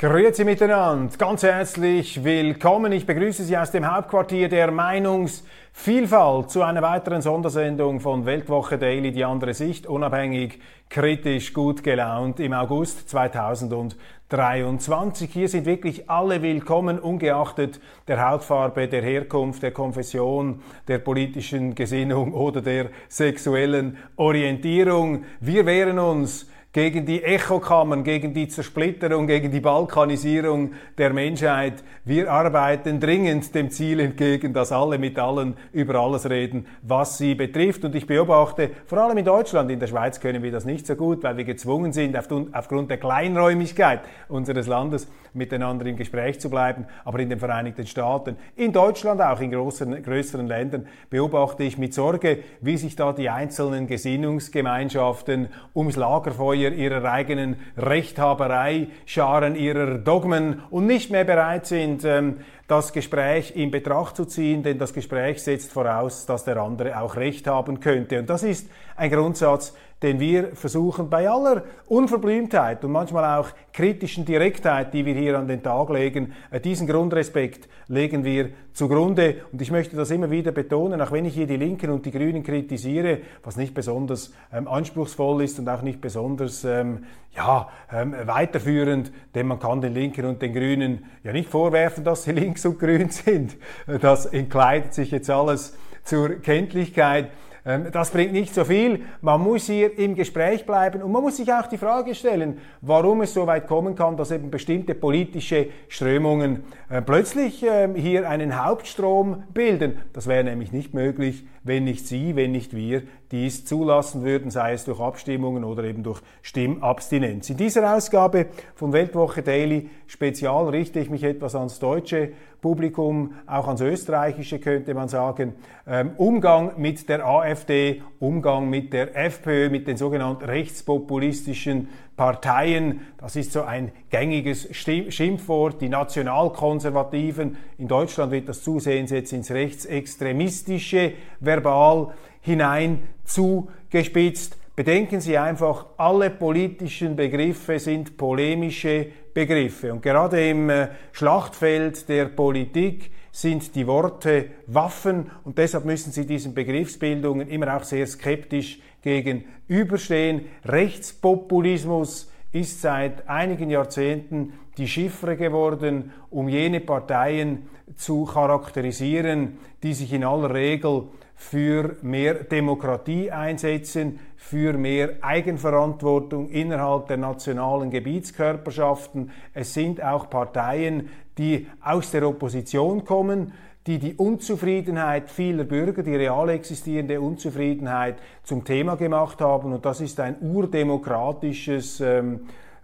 Grüezi miteinander, ganz herzlich willkommen. Ich begrüße Sie aus dem Hauptquartier der Meinungsvielfalt zu einer weiteren Sondersendung von Weltwoche Daily, die andere Sicht, unabhängig, kritisch, gut gelaunt im August 2023. Hier sind wirklich alle willkommen, ungeachtet der Hautfarbe, der Herkunft, der Konfession, der politischen Gesinnung oder der sexuellen Orientierung. Wir wehren uns gegen die Echokammern, gegen die Zersplitterung, gegen die Balkanisierung der Menschheit. Wir arbeiten dringend dem Ziel entgegen, dass alle mit allen über alles reden, was sie betrifft. Und ich beobachte, vor allem in Deutschland, in der Schweiz können wir das nicht so gut, weil wir gezwungen sind, aufgrund der Kleinräumigkeit unseres Landes miteinander im Gespräch zu bleiben. Aber in den Vereinigten Staaten, in Deutschland auch, in größeren, größeren Ländern, beobachte ich mit Sorge, wie sich da die einzelnen Gesinnungsgemeinschaften ums Lagerfeuer Feuer ihrer eigenen Rechthaberei, Scharen ihrer Dogmen und nicht mehr bereit sind, ähm, das Gespräch in Betracht zu ziehen, denn das Gespräch setzt voraus, dass der andere auch Recht haben könnte. Und das ist ein Grundsatz, den wir versuchen bei aller Unverblümtheit und manchmal auch kritischen Direktheit, die wir hier an den Tag legen, äh, diesen Grundrespekt legen wir zugrunde. Und ich möchte das immer wieder betonen, auch wenn ich hier die Linken und die Grünen kritisiere, was nicht besonders ähm, anspruchsvoll ist und auch nicht besonders ähm, ja, ähm, weiterführend, denn man kann den Linken und den Grünen ja nicht vorwerfen, dass sie links und grün sind. Das entkleidet sich jetzt alles zur Kenntlichkeit. Ähm, das bringt nicht so viel. Man muss hier im Gespräch bleiben und man muss sich auch die Frage stellen, warum es so weit kommen kann, dass eben bestimmte politische Strömungen äh, plötzlich ähm, hier einen Hauptstrom bilden. Das wäre nämlich nicht möglich, wenn nicht Sie, wenn nicht wir dies zulassen würden, sei es durch Abstimmungen oder eben durch Stimmabstinenz. In dieser Ausgabe von Weltwoche Daily Spezial richte ich mich etwas ans deutsche Publikum, auch ans österreichische könnte man sagen. Ähm, Umgang mit der AfD, Umgang mit der FPÖ, mit den sogenannten rechtspopulistischen Parteien, das ist so ein gängiges Schimpfwort, die Nationalkonservativen, in Deutschland wird das zusehends jetzt ins Rechtsextremistische verbal hinein zugespitzt. Bedenken Sie einfach, alle politischen Begriffe sind polemische Begriffe. Und gerade im äh, Schlachtfeld der Politik sind die Worte Waffen und deshalb müssen Sie diesen Begriffsbildungen immer auch sehr skeptisch gegenüberstehen. Rechtspopulismus ist seit einigen Jahrzehnten die Chiffre geworden, um jene Parteien zu charakterisieren, die sich in aller Regel für mehr Demokratie einsetzen, für mehr Eigenverantwortung innerhalb der nationalen Gebietskörperschaften. Es sind auch Parteien, die aus der Opposition kommen, die die Unzufriedenheit vieler Bürger, die real existierende Unzufriedenheit zum Thema gemacht haben. Und das ist ein urdemokratisches ähm,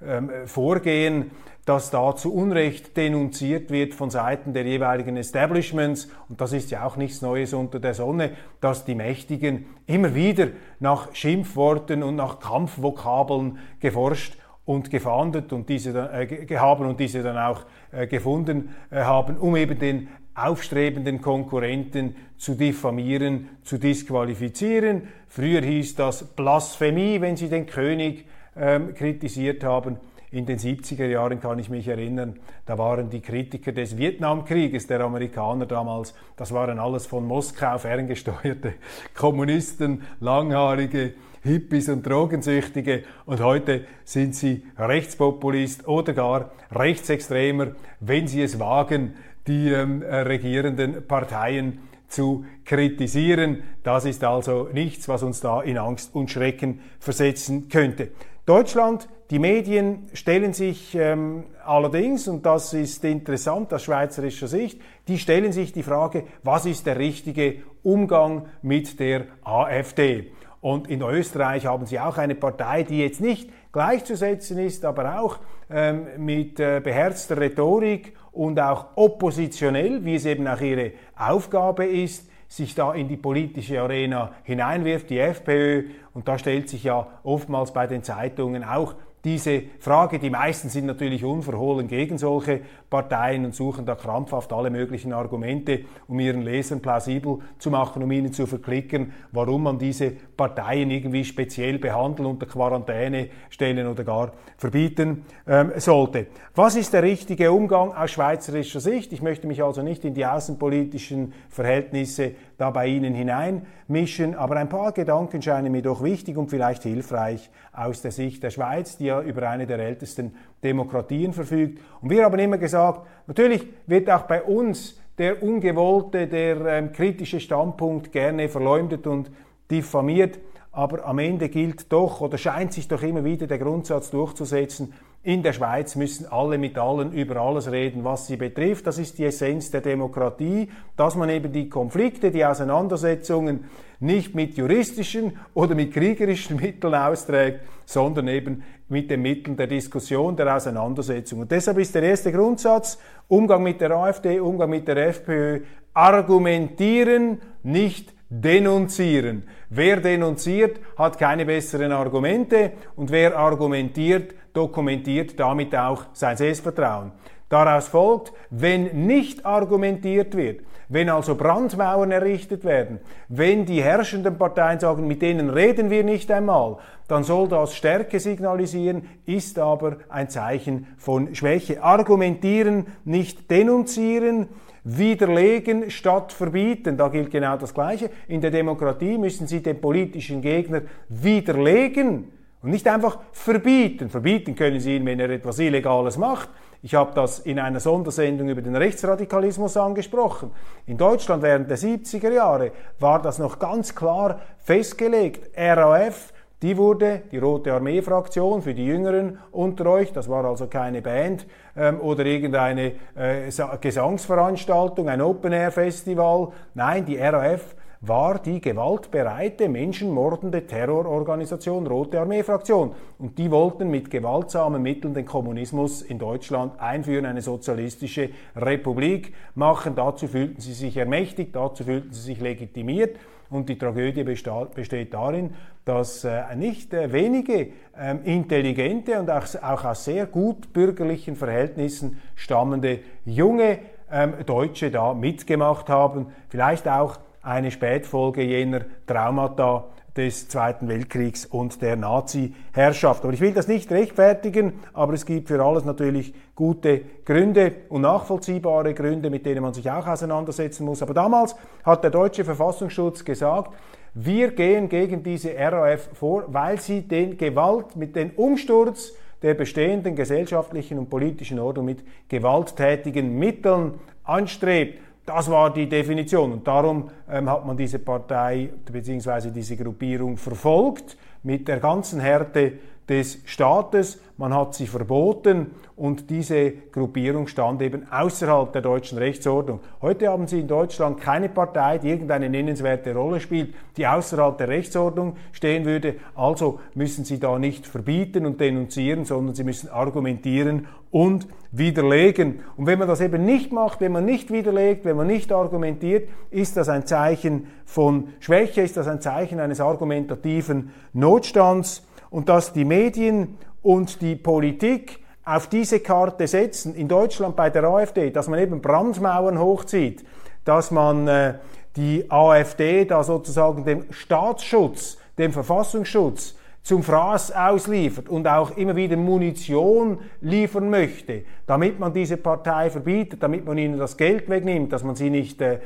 ähm, Vorgehen, das da zu Unrecht denunziert wird von Seiten der jeweiligen Establishments. Und das ist ja auch nichts Neues unter der Sonne, dass die Mächtigen immer wieder nach Schimpfworten und nach Kampfvokabeln geforscht und gefahndet und diese dann, äh, haben und diese dann auch äh, gefunden äh, haben, um eben den aufstrebenden Konkurrenten zu diffamieren, zu disqualifizieren. Früher hieß das Blasphemie, wenn sie den König ähm, kritisiert haben. In den 70er Jahren kann ich mich erinnern, da waren die Kritiker des Vietnamkrieges, der Amerikaner damals, das waren alles von Moskau ferngesteuerte Kommunisten, langhaarige Hippies und Drogensüchtige und heute sind sie Rechtspopulist oder gar Rechtsextremer, wenn sie es wagen, die ähm, regierenden Parteien zu kritisieren. Das ist also nichts, was uns da in Angst und Schrecken versetzen könnte. Deutschland, die Medien stellen sich ähm, allerdings, und das ist interessant aus schweizerischer Sicht, die stellen sich die Frage, was ist der richtige Umgang mit der AfD? Und in Österreich haben sie auch eine Partei, die jetzt nicht gleichzusetzen ist, aber auch ähm, mit äh, beherzter Rhetorik und auch oppositionell, wie es eben auch ihre Aufgabe ist, sich da in die politische Arena hineinwirft, die FPÖ. Und da stellt sich ja oftmals bei den Zeitungen auch diese Frage. Die meisten sind natürlich unverhohlen gegen solche Parteien und suchen da krampfhaft alle möglichen Argumente, um ihren Lesern plausibel zu machen, um ihnen zu verklicken, warum man diese Parteien irgendwie speziell behandeln, unter Quarantäne stellen oder gar verbieten ähm, sollte. Was ist der richtige Umgang aus schweizerischer Sicht? Ich möchte mich also nicht in die außenpolitischen Verhältnisse da bei Ihnen hineinmischen, aber ein paar Gedanken scheinen mir doch wichtig und vielleicht hilfreich aus der Sicht der Schweiz, die ja über eine der ältesten Demokratien verfügt. Und wir haben immer gesagt, natürlich wird auch bei uns der ungewollte, der ähm, kritische Standpunkt gerne verleumdet und diffamiert, aber am Ende gilt doch oder scheint sich doch immer wieder der Grundsatz durchzusetzen, in der Schweiz müssen alle mit allen über alles reden, was sie betrifft. Das ist die Essenz der Demokratie, dass man eben die Konflikte, die Auseinandersetzungen nicht mit juristischen oder mit kriegerischen Mitteln austrägt, sondern eben mit den Mitteln der Diskussion, der Auseinandersetzung. Und deshalb ist der erste Grundsatz, Umgang mit der AfD, Umgang mit der FPÖ, argumentieren, nicht denunzieren. Wer denunziert, hat keine besseren Argumente und wer argumentiert, dokumentiert damit auch sein Selbstvertrauen. Daraus folgt, wenn nicht argumentiert wird, wenn also Brandmauern errichtet werden, wenn die herrschenden Parteien sagen, mit denen reden wir nicht einmal, dann soll das Stärke signalisieren, ist aber ein Zeichen von Schwäche. Argumentieren, nicht denunzieren, widerlegen statt verbieten. Da gilt genau das Gleiche. In der Demokratie müssen Sie den politischen Gegner widerlegen und nicht einfach verbieten. Verbieten können Sie ihn, wenn er etwas Illegales macht. Ich habe das in einer Sondersendung über den Rechtsradikalismus angesprochen. In Deutschland während der 70er Jahre war das noch ganz klar festgelegt. RAF die wurde, die Rote Armee-Fraktion für die Jüngeren unter euch, das war also keine Band ähm, oder irgendeine äh, Gesangsveranstaltung, ein Open-Air-Festival. Nein, die RAF war die gewaltbereite, menschenmordende Terrororganisation Rote Armee-Fraktion. Und die wollten mit gewaltsamen Mitteln den Kommunismus in Deutschland einführen, eine sozialistische Republik machen. Dazu fühlten sie sich ermächtigt, dazu fühlten sie sich legitimiert. Und die Tragödie besteht darin, dass äh, nicht äh, wenige ähm, intelligente und auch, aus sehr gut bürgerlichen Verhältnissen stammende junge ähm, Deutsche da mitgemacht haben. Vielleicht auch eine Spätfolge jener Traumata des Zweiten Weltkriegs und der Nazi-Herrschaft. Aber ich will das nicht rechtfertigen, aber es gibt für alles natürlich gute Gründe und nachvollziehbare Gründe, mit denen man sich auch auseinandersetzen muss. Aber damals hat der deutsche Verfassungsschutz gesagt, wir gehen gegen diese RAF vor, weil sie den Gewalt mit dem Umsturz der bestehenden gesellschaftlichen und politischen Ordnung mit gewalttätigen Mitteln anstrebt. Das war die Definition und darum ähm, hat man diese Partei bzw. diese Gruppierung verfolgt mit der ganzen Härte des Staates. Man hat sie verboten und diese Gruppierung stand eben außerhalb der deutschen Rechtsordnung. Heute haben Sie in Deutschland keine Partei, die irgendeine nennenswerte Rolle spielt, die außerhalb der Rechtsordnung stehen würde. Also müssen Sie da nicht verbieten und denunzieren, sondern Sie müssen argumentieren und widerlegen. Und wenn man das eben nicht macht, wenn man nicht widerlegt, wenn man nicht argumentiert, ist das ein Zeichen von Schwäche, ist das ein Zeichen eines argumentativen Notstands und dass die Medien und die Politik auf diese Karte setzen, in Deutschland bei der AfD, dass man eben Brandmauern hochzieht, dass man äh, die AfD da sozusagen dem Staatsschutz, dem Verfassungsschutz, zum Fraß ausliefert und auch immer wieder Munition liefern möchte, damit man diese Partei verbietet, damit man ihnen das Geld wegnimmt, dass man sie nicht äh,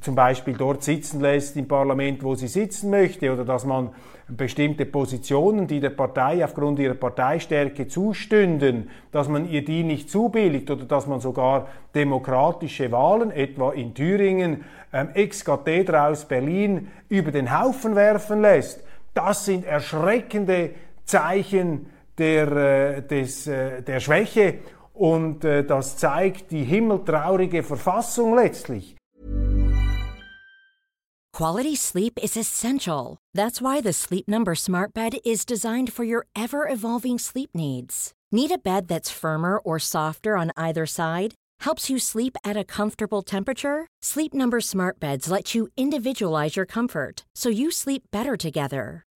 zum Beispiel dort sitzen lässt im Parlament, wo sie sitzen möchte, oder dass man bestimmte Positionen, die der Partei aufgrund ihrer Parteistärke zustünden, dass man ihr die nicht zubilligt oder dass man sogar demokratische Wahlen, etwa in Thüringen, ähm, ex cathedra aus Berlin, über den Haufen werfen lässt. Das sind erschreckende Zeichen der, äh, des, äh, der Schwäche und äh, das zeigt die himmeltraurige Verfassung letztlich. Quality sleep is essential. That's why the Sleep Number Smart Bed is designed for your ever evolving sleep needs. Need a bed that's firmer or softer on either side? Helps you sleep at a comfortable temperature? Sleep Number Smart Beds let you individualize your comfort so you sleep better together.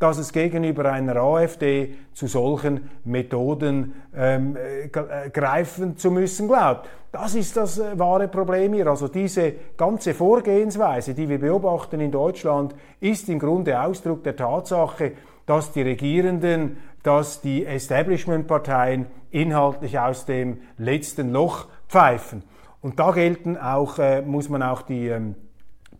dass es gegenüber einer AfD zu solchen Methoden ähm, äh, greifen zu müssen glaubt. Das ist das äh, wahre Problem hier. Also diese ganze Vorgehensweise, die wir beobachten in Deutschland, ist im Grunde Ausdruck der Tatsache, dass die Regierenden, dass die Establishment-Parteien inhaltlich aus dem letzten Loch pfeifen. Und da gelten auch, äh, muss man auch die ähm,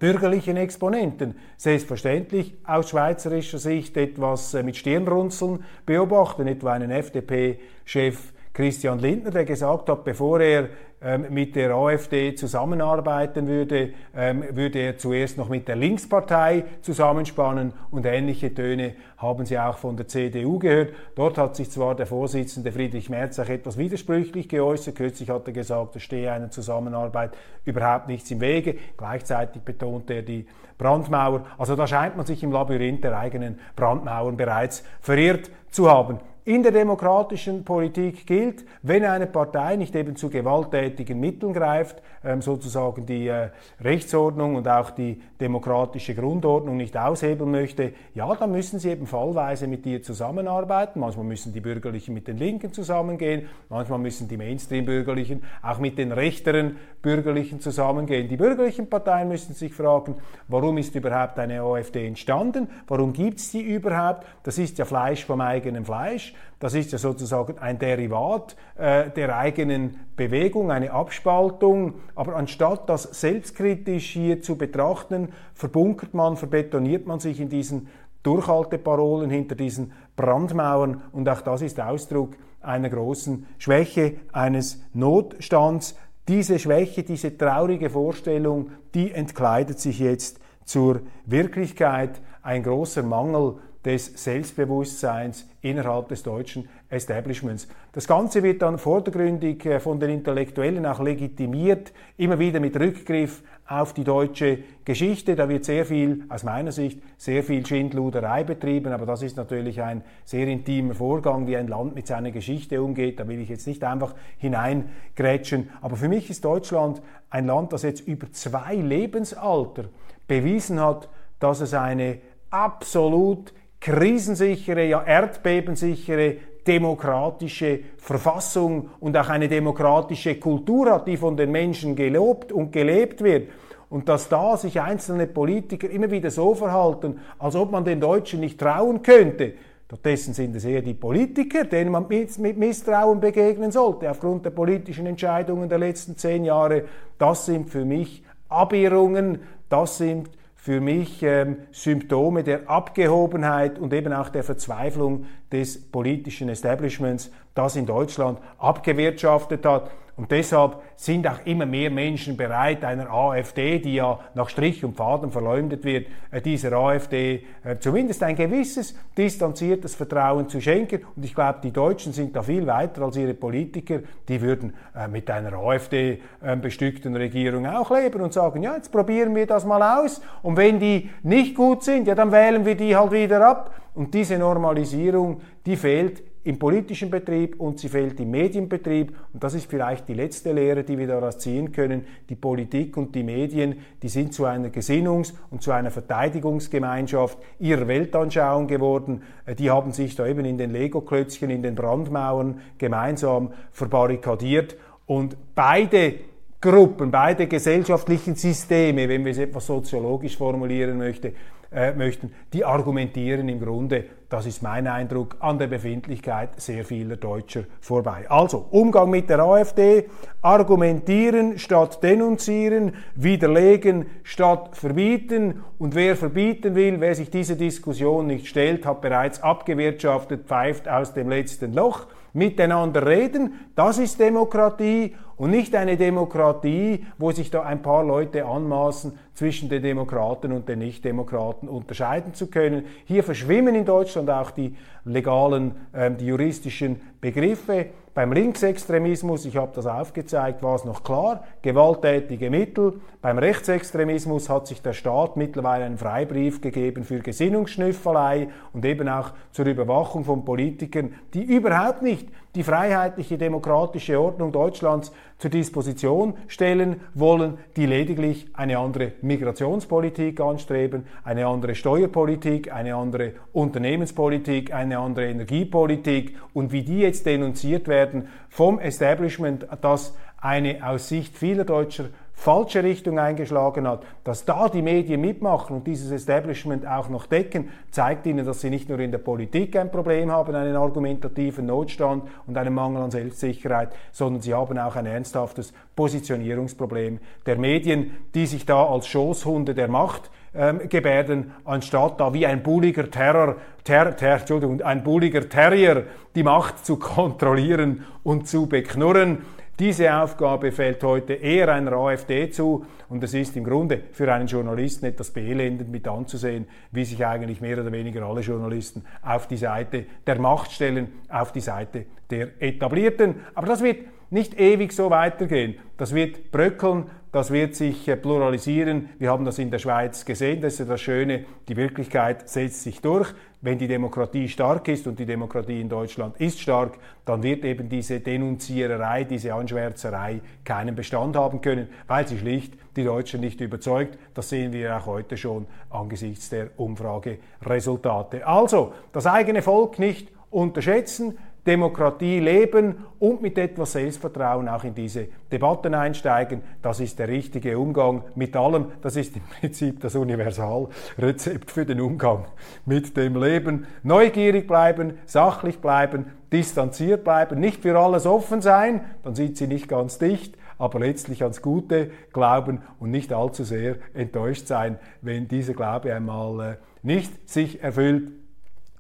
bürgerlichen Exponenten. Selbstverständlich aus schweizerischer Sicht etwas äh, mit Stirnrunzeln beobachten, etwa einen FDP-Chef Christian Lindner, der gesagt hat, bevor er ähm, mit der AfD zusammenarbeiten würde, ähm, würde er zuerst noch mit der Linkspartei zusammenspannen und ähnliche Töne haben Sie auch von der CDU gehört. Dort hat sich zwar der Vorsitzende Friedrich Merz auch etwas widersprüchlich geäußert. Kürzlich hat er gesagt, es stehe einer Zusammenarbeit überhaupt nichts im Wege. Gleichzeitig betont er die Brandmauer. Also da scheint man sich im Labyrinth der eigenen Brandmauern bereits verirrt zu haben. In der demokratischen Politik gilt, wenn eine Partei nicht eben zu gewalttätigen Mitteln greift, ähm, sozusagen die äh, Rechtsordnung und auch die demokratische Grundordnung nicht aushebeln möchte, ja, dann müssen sie eben fallweise mit ihr zusammenarbeiten. Manchmal müssen die Bürgerlichen mit den Linken zusammengehen, manchmal müssen die Mainstream-Bürgerlichen auch mit den rechteren Bürgerlichen zusammengehen. Die bürgerlichen Parteien müssen sich fragen, warum ist überhaupt eine AfD entstanden? Warum gibt es die überhaupt? Das ist ja Fleisch vom eigenen Fleisch. Das ist ja sozusagen ein Derivat äh, der eigenen Bewegung, eine Abspaltung. Aber anstatt das selbstkritisch hier zu betrachten, verbunkert man, verbetoniert man sich in diesen Durchhalteparolen, hinter diesen Brandmauern. Und auch das ist Ausdruck einer großen Schwäche, eines Notstands. Diese Schwäche, diese traurige Vorstellung, die entkleidet sich jetzt zur Wirklichkeit. Ein großer Mangel des Selbstbewusstseins innerhalb des deutschen Establishments. Das Ganze wird dann vordergründig äh, von den Intellektuellen auch legitimiert, immer wieder mit Rückgriff auf die deutsche Geschichte. Da wird sehr viel, aus meiner Sicht, sehr viel Schindluderei betrieben, aber das ist natürlich ein sehr intimer Vorgang, wie ein Land mit seiner Geschichte umgeht. Da will ich jetzt nicht einfach hineingrätschen. Aber für mich ist Deutschland ein Land, das jetzt über zwei Lebensalter bewiesen hat, dass es eine absolut krisensichere, ja erdbebensichere demokratische Verfassung und auch eine demokratische Kultur hat, die von den Menschen gelobt und gelebt wird. Und dass da sich einzelne Politiker immer wieder so verhalten, als ob man den Deutschen nicht trauen könnte, Stattdessen sind es eher die Politiker, denen man mit, Misstrauen begegnen sollte, aufgrund der politischen Entscheidungen der letzten zehn Jahre. Das sind für mich Abirrungen, das sind für mich ähm, Symptome der Abgehobenheit und eben auch der Verzweiflung des politischen Establishments, das in Deutschland abgewirtschaftet hat. Und deshalb sind auch immer mehr Menschen bereit, einer AfD, die ja nach Strich und Faden verleumdet wird, äh, dieser AfD äh, zumindest ein gewisses distanziertes Vertrauen zu schenken. Und ich glaube, die Deutschen sind da viel weiter als ihre Politiker. Die würden äh, mit einer AfD bestückten Regierung auch leben und sagen, ja, jetzt probieren wir das mal aus. Und wenn die nicht gut sind, ja, dann wählen wir die halt wieder ab. Und diese Normalisierung, die fehlt im politischen Betrieb und sie fehlt im Medienbetrieb. Und das ist vielleicht die letzte Lehre, die wir daraus ziehen können. Die Politik und die Medien, die sind zu einer Gesinnungs- und zu einer Verteidigungsgemeinschaft ihrer Weltanschauung geworden. Äh, die haben sich da eben in den Lego-Klötzchen, in den Brandmauern gemeinsam verbarrikadiert. Und beide Gruppen, beide gesellschaftlichen Systeme, wenn wir es etwas soziologisch formulieren möchte, äh, möchten, die argumentieren im Grunde, das ist mein Eindruck, an der Befindlichkeit sehr vieler Deutscher vorbei. Also Umgang mit der AfD, argumentieren statt denunzieren, widerlegen statt verbieten und wer verbieten will, wer sich diese Diskussion nicht stellt, hat bereits abgewirtschaftet, pfeift aus dem letzten Loch miteinander reden, das ist Demokratie und nicht eine Demokratie, wo sich da ein paar Leute anmaßen, zwischen den Demokraten und den Nichtdemokraten unterscheiden zu können. Hier verschwimmen in Deutschland auch die legalen, äh, die juristischen Begriffe. Beim Linksextremismus, ich habe das aufgezeigt, war es noch klar, gewalttätige Mittel. Beim Rechtsextremismus hat sich der Staat mittlerweile einen Freibrief gegeben für Gesinnungsschnüffelei und eben auch zur Überwachung von Politikern, die überhaupt nicht die freiheitliche demokratische Ordnung Deutschlands zur Disposition stellen wollen, die lediglich eine andere Migrationspolitik anstreben, eine andere Steuerpolitik, eine andere Unternehmenspolitik, eine andere Energiepolitik. Und wie die jetzt denunziert werden vom Establishment, das eine aus Sicht vieler Deutscher falsche Richtung eingeschlagen hat, dass da die Medien mitmachen und dieses Establishment auch noch decken, zeigt ihnen, dass sie nicht nur in der Politik ein Problem haben, einen argumentativen Notstand und einen Mangel an Selbstsicherheit, sondern sie haben auch ein ernsthaftes Positionierungsproblem der Medien, die sich da als Schoßhunde der Macht ähm, gebärden, anstatt da wie ein bulliger Terror, ter, ter, Entschuldigung, ein bulliger Terrier die Macht zu kontrollieren und zu beknurren. Diese Aufgabe fällt heute eher einer AfD zu und es ist im Grunde für einen Journalisten etwas beelendend mit anzusehen, wie sich eigentlich mehr oder weniger alle Journalisten auf die Seite der Macht stellen, auf die Seite der Etablierten. Aber das wird nicht ewig so weitergehen. Das wird bröckeln, das wird sich äh, pluralisieren. Wir haben das in der Schweiz gesehen, das ist ja das Schöne, die Wirklichkeit setzt sich durch. Wenn die Demokratie stark ist und die Demokratie in Deutschland ist stark, dann wird eben diese Denunziererei, diese Anschwärzerei keinen Bestand haben können, weil sie schlicht die Deutschen nicht überzeugt. Das sehen wir auch heute schon angesichts der Umfrageresultate. Also, das eigene Volk nicht unterschätzen, Demokratie leben und mit etwas Selbstvertrauen auch in diese Debatten einsteigen. Das ist der richtige Umgang mit allem. Das ist im Prinzip das Universalrezept für den Umgang mit dem Leben. Neugierig bleiben, sachlich bleiben, distanziert bleiben, nicht für alles offen sein, dann sind sie nicht ganz dicht, aber letztlich ans Gute glauben und nicht allzu sehr enttäuscht sein, wenn dieser Glaube einmal äh, nicht sich erfüllt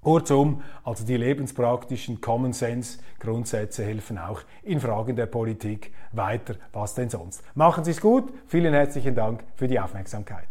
Kurzum, also die lebenspraktischen Common Sense Grundsätze helfen auch in Fragen der Politik weiter. Was denn sonst? Machen Sie es gut. Vielen herzlichen Dank für die Aufmerksamkeit.